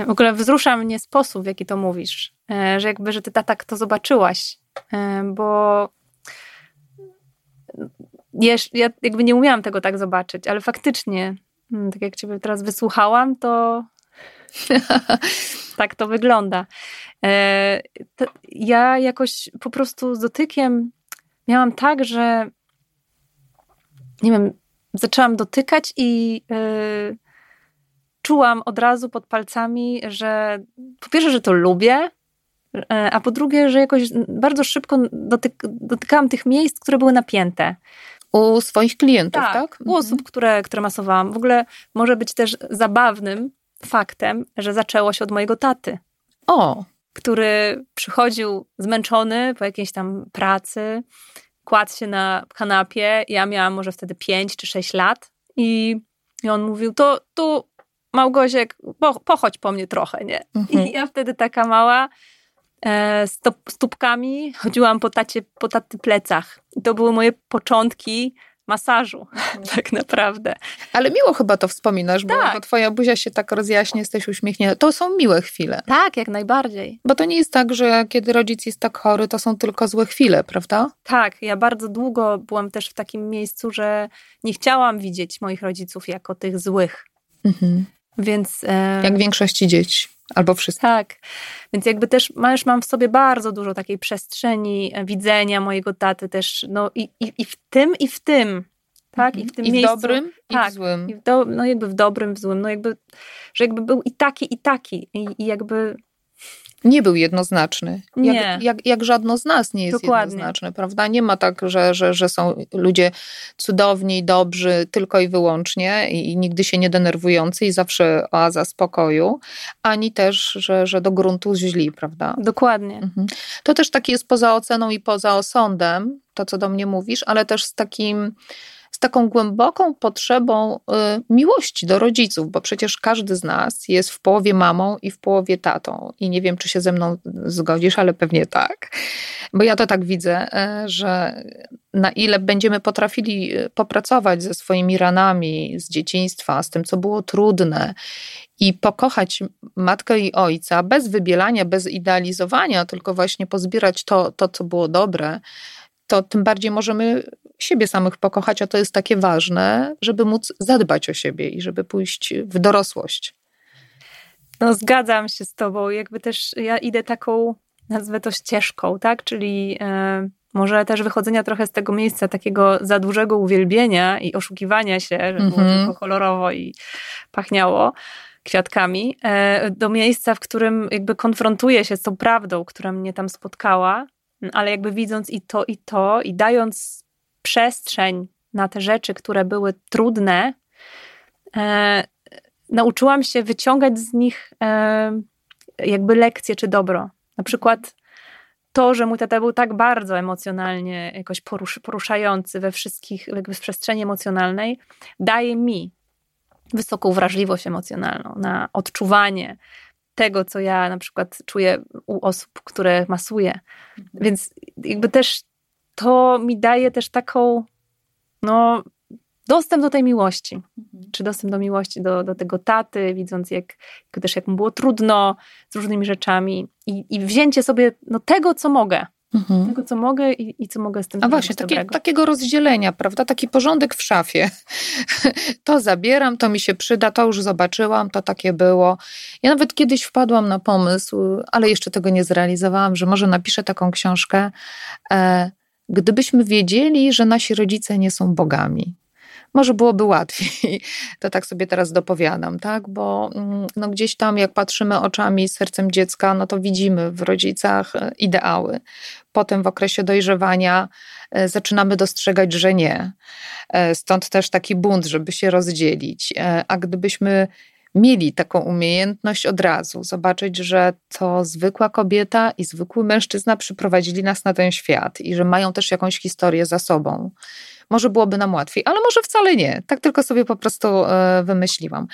W ogóle wzrusza mnie sposób, w jaki to mówisz, e, że jakby, że ty tak to zobaczyłaś, e, bo ja jakby nie umiałam tego tak zobaczyć, ale faktycznie tak jak Ciebie teraz wysłuchałam, to tak to wygląda. E, ja jakoś po prostu z dotykiem miałam tak, że nie wiem, zaczęłam dotykać i yy, czułam od razu pod palcami, że po pierwsze, że to lubię, e, a po drugie, że jakoś bardzo szybko dotyk dotykałam tych miejsc, które były napięte. U swoich klientów, tak? tak? U osób, które, które masowałam. W ogóle może być też zabawnym faktem, że zaczęło się od mojego taty. O! który przychodził zmęczony po jakiejś tam pracy, kładł się na kanapie. Ja miałam może wtedy 5 czy 6 lat i, i on mówił, to tu Małgosiek, po, pochodź po mnie trochę, nie? Mhm. I ja wtedy taka mała e, stop, stópkami chodziłam po, tacie, po taty plecach. I to były moje początki masażu, tak naprawdę. Ale miło chyba to wspominasz, bo, Tak. bo twoja buzia się tak rozjaśnia, jesteś uśmiechnięta. To są miłe chwile. Tak, jak najbardziej. Bo to nie jest tak, że kiedy rodzic jest tak chory, to są tylko złe chwile, prawda? Tak, ja bardzo długo byłam też w takim miejscu, że nie chciałam widzieć moich rodziców jako tych złych. Mhm. Więc. E, Jak większości dzieci. Albo wszystkich. Tak, więc jakby też już mam w sobie bardzo dużo takiej przestrzeni e, widzenia mojego taty też, no i, i, i w tym, i w tym, tak, i w tym I w miejscu. dobrym, i tak, w złym. I w do, no jakby w dobrym, w złym, no jakby, że jakby był i taki, i taki i, i jakby, Nie był jednoznaczny. Nie. Jak, jak, jak żadno z nas nie jest Dokładnie. jednoznaczne, prawda? Nie ma tak, że, że, że są ludzie cudowni, dobrzy tylko i wyłącznie i, i nigdy się nie denerwujący i zawsze oaza spokoju, ani też, że, że do gruntu źli, prawda? dokładnie. Mhm. To też takie jest poza oceną i poza osądem, to co do mnie mówisz, ale też z takim z taką głęboką potrzebą y, miłości do rodziców, bo przecież każdy z nas jest w połowie mamą i w połowie tatą. I nie wiem, czy się ze mną zgodzisz, ale pewnie tak. Bo ja to tak widzę, y, że na ile będziemy potrafili y, popracować ze swoimi ranami z dzieciństwa, z tym, co było trudne, i pokochać matkę i ojca bez wybielania, bez idealizowania, tylko właśnie pozbierać to, to co było dobre, to tym bardziej możemy siebie samych pokochać, a to jest takie ważne, żeby móc zadbać o siebie i żeby pójść w dorosłość. No zgadzam się z tobą, jakby też ja idę taką, nazwę to ścieżką, tak, czyli e, może też wychodzenia trochę z tego miejsca takiego za dużego uwielbienia i oszukiwania się, że było Mhm. tylko kolorowo i pachniało kwiatkami, e, do miejsca, w którym jakby konfrontuję się z tą prawdą, która mnie tam spotkała, ale jakby widząc i to, i to, i dając przestrzeń na te rzeczy, które były trudne, e, nauczyłam się wyciągać z nich e, jakby lekcje czy dobro. Na przykład to, że mój tata był tak bardzo emocjonalnie jakoś porusz, poruszający we wszystkich, jakby w przestrzeni emocjonalnej, daje mi wysoką wrażliwość emocjonalną na odczuwanie tego, co ja na przykład czuję u osób, które masuję. Więc jakby też to mi daje też taką, no, dostęp do tej miłości. Czy dostęp do miłości do, do tego taty, widząc jak, jak też jak mu było trudno z różnymi rzeczami i, i wzięcie sobie no, tego, co mogę. Mhm. Tego, co mogę i, i co mogę z tym A właśnie, takie, takiego rozdzielenia, prawda? Taki porządek w szafie. To zabieram, to mi się przyda, to już zobaczyłam, to takie było. Ja nawet kiedyś wpadłam na pomysł, ale jeszcze tego nie zrealizowałam, że może napiszę taką książkę. E, gdybyśmy wiedzieli, że nasi rodzice nie są bogami. Może byłoby łatwiej. To tak sobie teraz dopowiadam, tak? Bo mm, no, gdzieś tam, jak patrzymy oczami, sercem dziecka, no to widzimy w rodzicach e, ideały. Potem w okresie dojrzewania e, zaczynamy dostrzegać, że nie. E, Stąd też taki bunt, żeby się rozdzielić. A gdybyśmy mieli taką umiejętność od razu, zobaczyć, że to zwykła kobieta i zwykły mężczyzna przyprowadzili nas na ten świat i że mają też jakąś historię za sobą. Może byłoby nam łatwiej, ale może wcale nie. Tak tylko sobie po prostu e, wymyśliłam.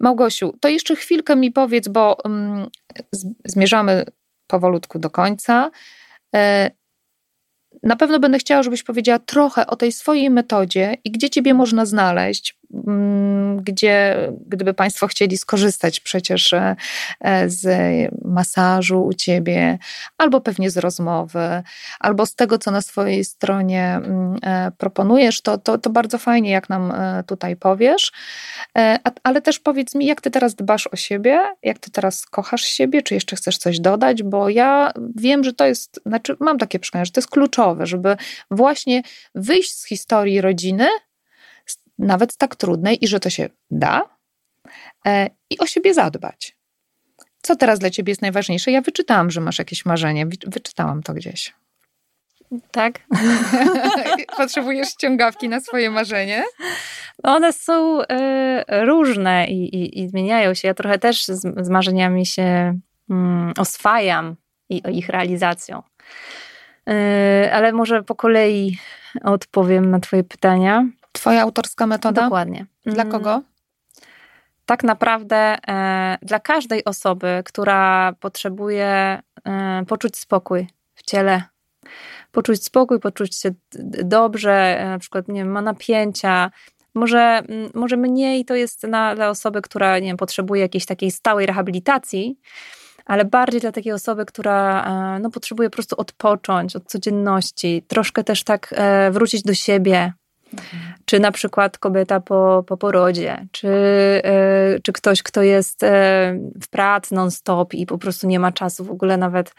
Małgosiu, to jeszcze chwilkę mi powiedz, bo mm, zmierzamy powolutku do końca. E, Na pewno będę chciała, żebyś powiedziała trochę o tej swojej metodzie i gdzie Ciebie można znaleźć, gdzie, gdyby Państwo chcieli skorzystać przecież e, z masażu u Ciebie, albo pewnie z rozmowy, albo z tego, co na swojej stronie mm, e, proponujesz, to, to, to bardzo fajnie, jak nam e, tutaj powiesz. Ale też powiedz mi, jak Ty teraz dbasz o siebie, jak Ty teraz kochasz siebie, czy jeszcze chcesz coś dodać, bo ja wiem, że to jest, znaczy mam takie przekonanie, że to jest kluczowe, żeby właśnie wyjść z historii rodziny, nawet tak trudnej, i że to się da, e, i o siebie zadbać. Co teraz dla ciebie jest najważniejsze? Ja wyczytałam, że masz jakieś marzenie. Wy- Wyczytałam to gdzieś. Tak? Potrzebujesz ściągawki na swoje marzenie? No One są e, różne i, i, i zmieniają się. Ja trochę też z, z marzeniami się mm, oswajam, i ich realizacją. Yy, ale może po kolei odpowiem na Twoje pytania. Twoja autorska metoda? Dokładnie. Dla Mm, kogo? Tak naprawdę e, dla każdej osoby, która potrzebuje e, poczuć spokój w ciele, poczuć spokój, poczuć się dobrze, e, na przykład nie wiem, ma napięcia. Może, mm, może mniej to jest na, dla osoby, która nie wiem, potrzebuje jakiejś takiej stałej rehabilitacji, ale bardziej dla takiej osoby, która e, no, potrzebuje po prostu odpocząć od codzienności, troszkę też tak e, wrócić do siebie, czy na przykład kobieta po, po porodzie, czy, e, czy ktoś, kto jest e, w pracy non-stop i po prostu nie ma czasu w ogóle nawet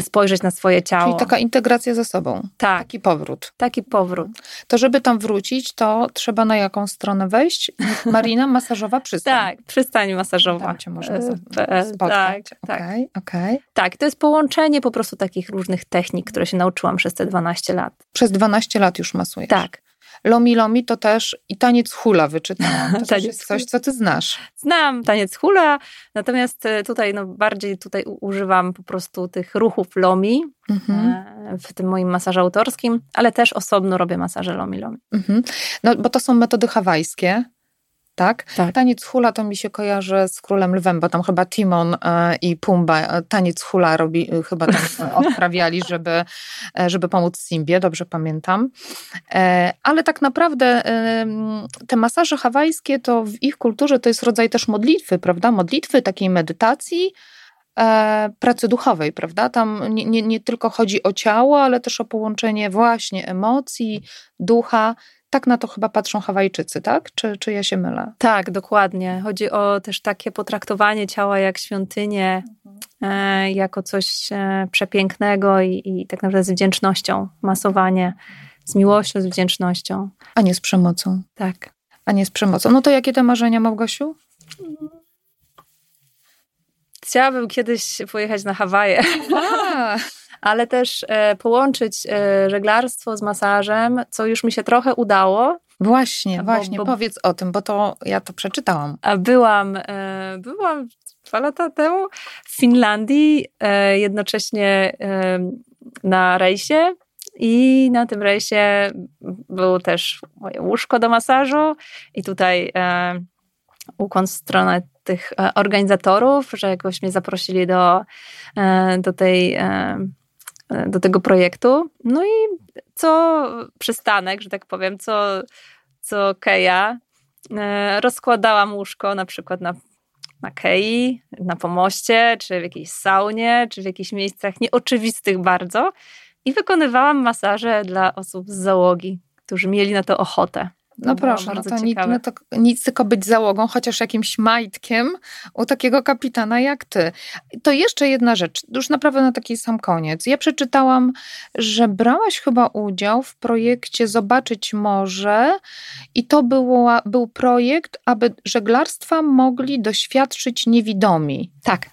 spojrzeć na swoje ciało. Czyli taka integracja ze sobą. tak, Taki powrót. taki powrót. To żeby tam wrócić, to trzeba na jaką stronę wejść? Marina, masażowa przystań. Tak, przystań masażowa. Tam cię można E, spotkać. Tak, tak. Okej, okej. tak, to jest połączenie po prostu takich różnych technik, które się nauczyłam przez te 12 lat. Przez 12 lat już masujesz. Tak. Lomi Lomi to też i taniec hula wyczytałam. To Taniec jest coś, co ty znasz. Znam taniec hula, natomiast e, tutaj no, bardziej tutaj używam po prostu tych ruchów lomi Mhm. e, w tym moim masażu autorskim, ale też osobno robię masaże lomi lomi. Mhm. No, bo to są metody hawajskie, tak? Tak. Taniec hula to mi się kojarzy z Królem Lwem, bo tam chyba Timon e, i Pumba e, taniec hula robi, e, chyba tam odprawiali, żeby, żeby pomóc Simbie, dobrze pamiętam. Ale tak naprawdę te masaże hawajskie to w ich kulturze to jest rodzaj też modlitwy, prawda? Modlitwy, takiej medytacji, pracy duchowej, prawda? Tam nie, nie, nie tylko chodzi o ciało, ale też o połączenie właśnie emocji, ducha. Tak na to chyba patrzą Hawajczycy, tak? Czy, czy ja się mylę? Tak, dokładnie. Chodzi o też takie potraktowanie ciała jak świątynię, e, jako coś e, przepięknego i, i tak naprawdę z wdzięcznością, masowanie, z miłością, z wdzięcznością. A nie z przemocą. Tak. A nie z przemocą. No to jakie te marzenia, Małgosiu? Chciałabym kiedyś pojechać na Hawaje, A, ale też e, połączyć e, żeglarstwo z masażem, co już mi się trochę udało. właśnie, Bo- właśnie. bo- Powiedz o tym, bo to ja to przeczytałam. A byłam, e, byłam dwa lata temu w Finlandii, jednocześnie na rejsie. I na tym rejsie było też moje łóżko do masażu, i tutaj e, ukłon w stronę tych organizatorów, że jakoś mnie zaprosili do, e, do, tej, e, do tego projektu. No i co przystanek, że tak powiem, co, co Keja, e, rozkładałam łóżko na przykład na, na kei, na pomoście, czy w jakiejś saunie, czy w jakichś miejscach nieoczywistych bardzo i wykonywałam masaże dla osób z załogi, którzy mieli na to ochotę. No proszę, no to, nic, no to nic tylko być załogą, chociaż jakimś majtkiem u takiego kapitana jak ty. To jeszcze jedna rzecz, już naprawdę na taki sam koniec. Ja przeczytałam, że brałaś chyba udział w projekcie Zobaczyć Morze i to było, był projekt, aby żeglarstwa mogli doświadczyć niewidomi. Tak,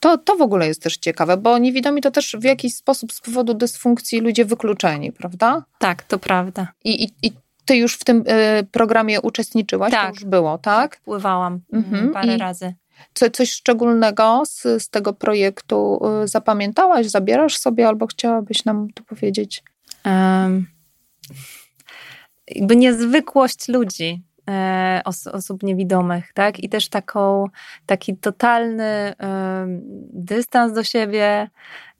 To, to w ogóle jest też ciekawe, bo niewidomi to też w jakiś sposób z powodu dysfunkcji ludzie wykluczeni, prawda? tak, to prawda. I, i, i ty już w tym y, programie uczestniczyłaś? Tak. To już było, tak? Pływałam Mhm. mhm. parę I- razy. Co, coś szczególnego z, z tego projektu y, zapamiętałaś, zabierasz sobie albo chciałabyś nam tu powiedzieć? Em, jakby niezwykłość ludzi, e, os, osób niewidomych, tak? I też taką, taki totalny dystans do siebie,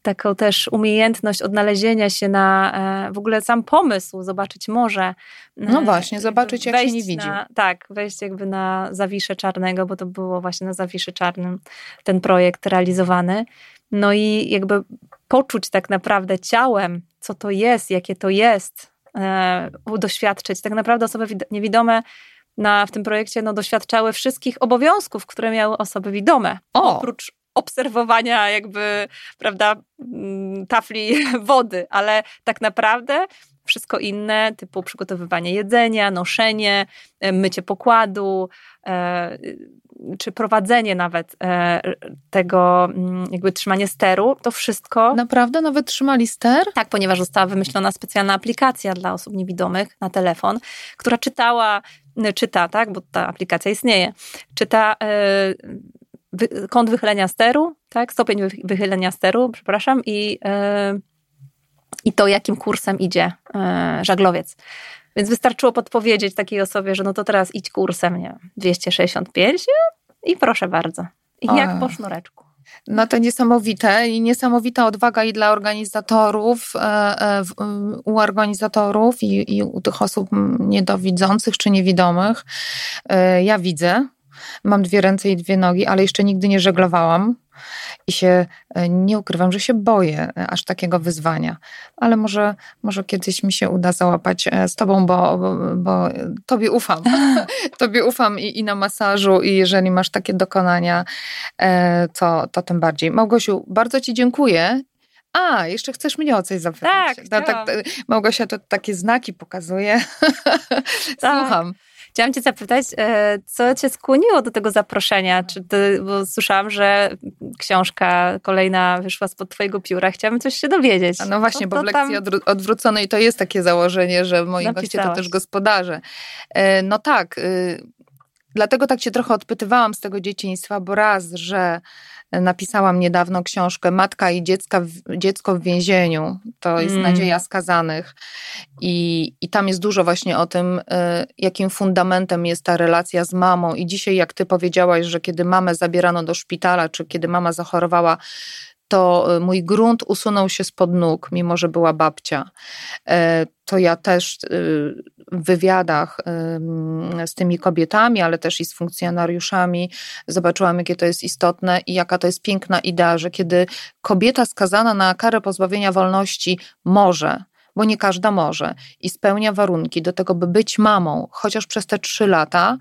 taką też umiejętność odnalezienia się na e, w ogóle sam pomysł, zobaczyć morze. No E, właśnie, zobaczyć, jak się nie widzi. Na, tak, wejść jakby na Zawisze Czarnego, bo to było właśnie na Zawiszy Czarnym ten projekt realizowany. No i jakby poczuć tak naprawdę ciałem, co to jest, jakie to jest, e, doświadczyć. Tak naprawdę osoby wid- niewidome na, w tym projekcie no, doświadczały wszystkich obowiązków, które miały osoby widome. O! Oprócz obserwowania jakby, prawda, mm, tafli wody, ale tak naprawdę wszystko inne, typu przygotowywanie jedzenia, noszenie, e, mycie pokładu, e, czy prowadzenie nawet e, tego, mm, jakby trzymanie steru, to wszystko. Naprawdę nawet trzymali ster? Tak, ponieważ została wymyślona specjalna aplikacja dla osób niewidomych na telefon, która czytała, czyta, tak, bo ta aplikacja istnieje, czyta wy, kąt wychylenia steru, tak, stopień wy, wychylenia steru, przepraszam, i, yy, i to, jakim kursem idzie yy, żaglowiec. Więc wystarczyło podpowiedzieć takiej osobie, że no to teraz idź kursem, nie 265 i proszę bardzo. I jak po sznureczku. No to niesamowite i niesamowita odwaga i dla organizatorów, e, e, u organizatorów i, i u tych osób niedowidzących czy niewidomych. E, ja widzę, mam dwie ręce i dwie nogi, ale jeszcze nigdy nie żeglowałam i się nie ukrywam, że się boję aż takiego wyzwania. Ale może, może kiedyś mi się uda załapać z tobą, bo, bo, bo tobie ufam. tobie ufam i, i, na masażu, i jeżeli masz takie dokonania, to, to tym bardziej. Małgosiu, bardzo ci dziękuję a, jeszcze chcesz mnie o coś zapytać. Tak, no, tak Małgosia to takie znaki pokazuje. Tak. Słucham. Chciałam cię zapytać, e, co cię skłoniło do tego zaproszenia? Czy ty, bo słyszałam, że książka kolejna wyszła spod twojego pióra. Chciałabym coś się dowiedzieć. no właśnie, bo w lekcji odwróconej to jest takie założenie, że moi napisałaś. goście to też gospodarze. E, no tak, y, dlatego tak cię trochę odpytywałam z tego dzieciństwa, bo raz, że Napisałam niedawno książkę Matka i dziecka, dziecko w więzieniu. To jest mm. nadzieja skazanych. I, I tam jest dużo właśnie o tym, y, jakim fundamentem jest ta relacja z mamą. I dzisiaj, jak ty powiedziałaś, że kiedy mamę zabierano do szpitala, czy kiedy mama zachorowała, to y, mój grunt usunął się spod nóg, mimo że była babcia. E, to ja też y, w wywiadach z tymi kobietami, ale też i z funkcjonariuszami zobaczyłam, jakie to jest istotne i jaka to jest piękna idea, że kiedy kobieta skazana na karę pozbawienia wolności może, bo nie każda może i spełnia warunki do tego, by być mamą, chociaż przez te trzy lata,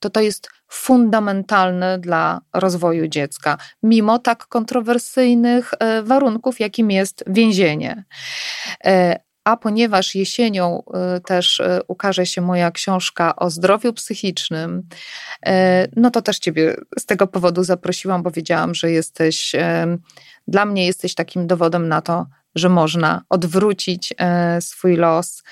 to to jest fundamentalne dla rozwoju dziecka, mimo tak kontrowersyjnych e, warunków, jakim jest więzienie. E, a ponieważ jesienią e, też ukaże się moja książka o zdrowiu psychicznym, no to też Ciebie z tego powodu zaprosiłam, bo wiedziałam, że jesteś, dla mnie jesteś takim dowodem na to, że można odwrócić swój los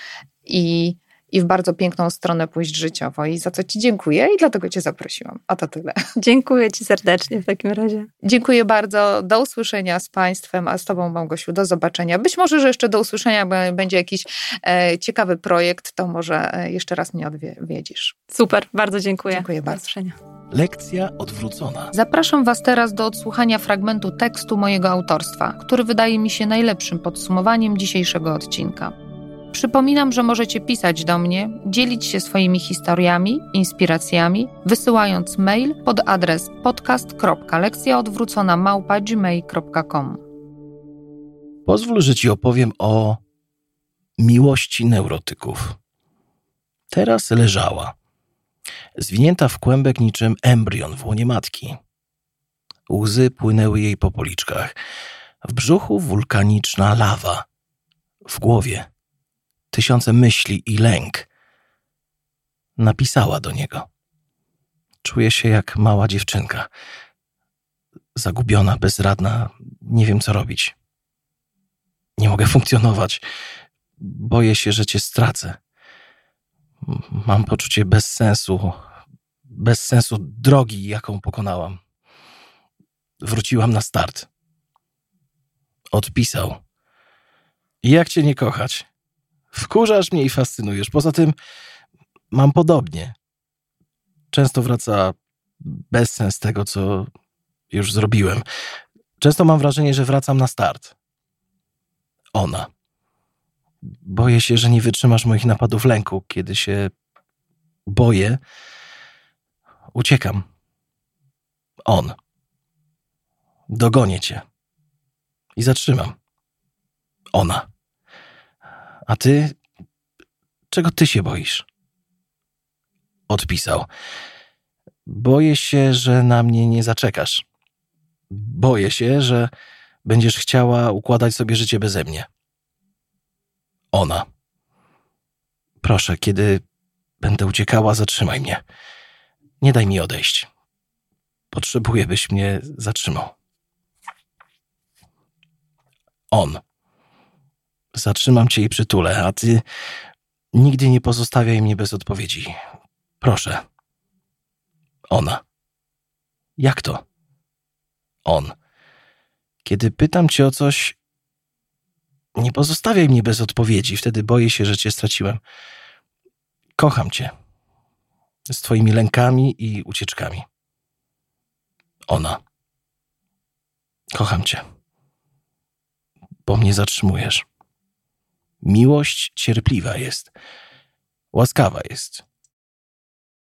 i i w bardzo piękną stronę pójść życiowo. I za co Ci dziękuję i dlatego Cię zaprosiłam. A to tyle. Dziękuję Ci serdecznie w takim razie. Dziękuję bardzo. Do usłyszenia z Państwem, a z Tobą, Małgosiu, do zobaczenia. Być może, że jeszcze do usłyszenia bo będzie jakiś e, ciekawy projekt, to może e, jeszcze raz mnie odwiedzisz. Super, bardzo dziękuję. Dziękuję bardzo. Do usłyszenia. Lekcja odwrócona. Zapraszam Was teraz do odsłuchania fragmentu tekstu mojego autorstwa, który wydaje mi się najlepszym podsumowaniem dzisiejszego odcinka. Przypominam, że możecie pisać do mnie, dzielić się swoimi historiami, inspiracjami, wysyłając mail pod adres podcast.lekcjaodwrócona.gmail.com Pozwól, że Ci opowiem o miłości neurotyków. Teraz leżała, zwinięta w kłębek niczym embrion w łonie matki. Łzy płynęły jej po policzkach. W brzuchu wulkaniczna lawa. W głowie tysiące myśli i lęk. Napisała do niego. Czuję się jak mała dziewczynka. Zagubiona, bezradna, nie wiem co robić. Nie mogę funkcjonować. Boję się, że cię stracę. Mam poczucie bez sensu, bez sensu drogi, jaką pokonałam. Wróciłam na start. Odpisał. Jak cię nie kochać? Wkurzasz mnie i fascynujesz. Poza tym mam podobnie. Często wraca bezsens tego, co już zrobiłem. Często mam wrażenie, że wracam na start. Ona. Boję się, że nie wytrzymasz moich napadów lęku. Kiedy się boję, uciekam. On. Dogonię cię. I zatrzymam. Ona. A ty? Czego ty się boisz? Odpisał. Boję się, że na mnie nie zaczekasz. Boję się, że będziesz chciała układać sobie życie beze mnie. Ona. Proszę, kiedy będę uciekała, zatrzymaj mnie. Nie daj mi odejść. Potrzebuję, byś mnie zatrzymał. On. Zatrzymam cię i przytulę, a ty nigdy nie pozostawiaj mnie bez odpowiedzi. Proszę. Ona. Jak to? On. Kiedy pytam cię o coś, nie pozostawiaj mnie bez odpowiedzi, wtedy boję się, że cię straciłem. Kocham cię. Z twoimi lękami i ucieczkami. Ona. Kocham cię. Bo mnie zatrzymujesz. Miłość cierpliwa jest. Łaskawa jest.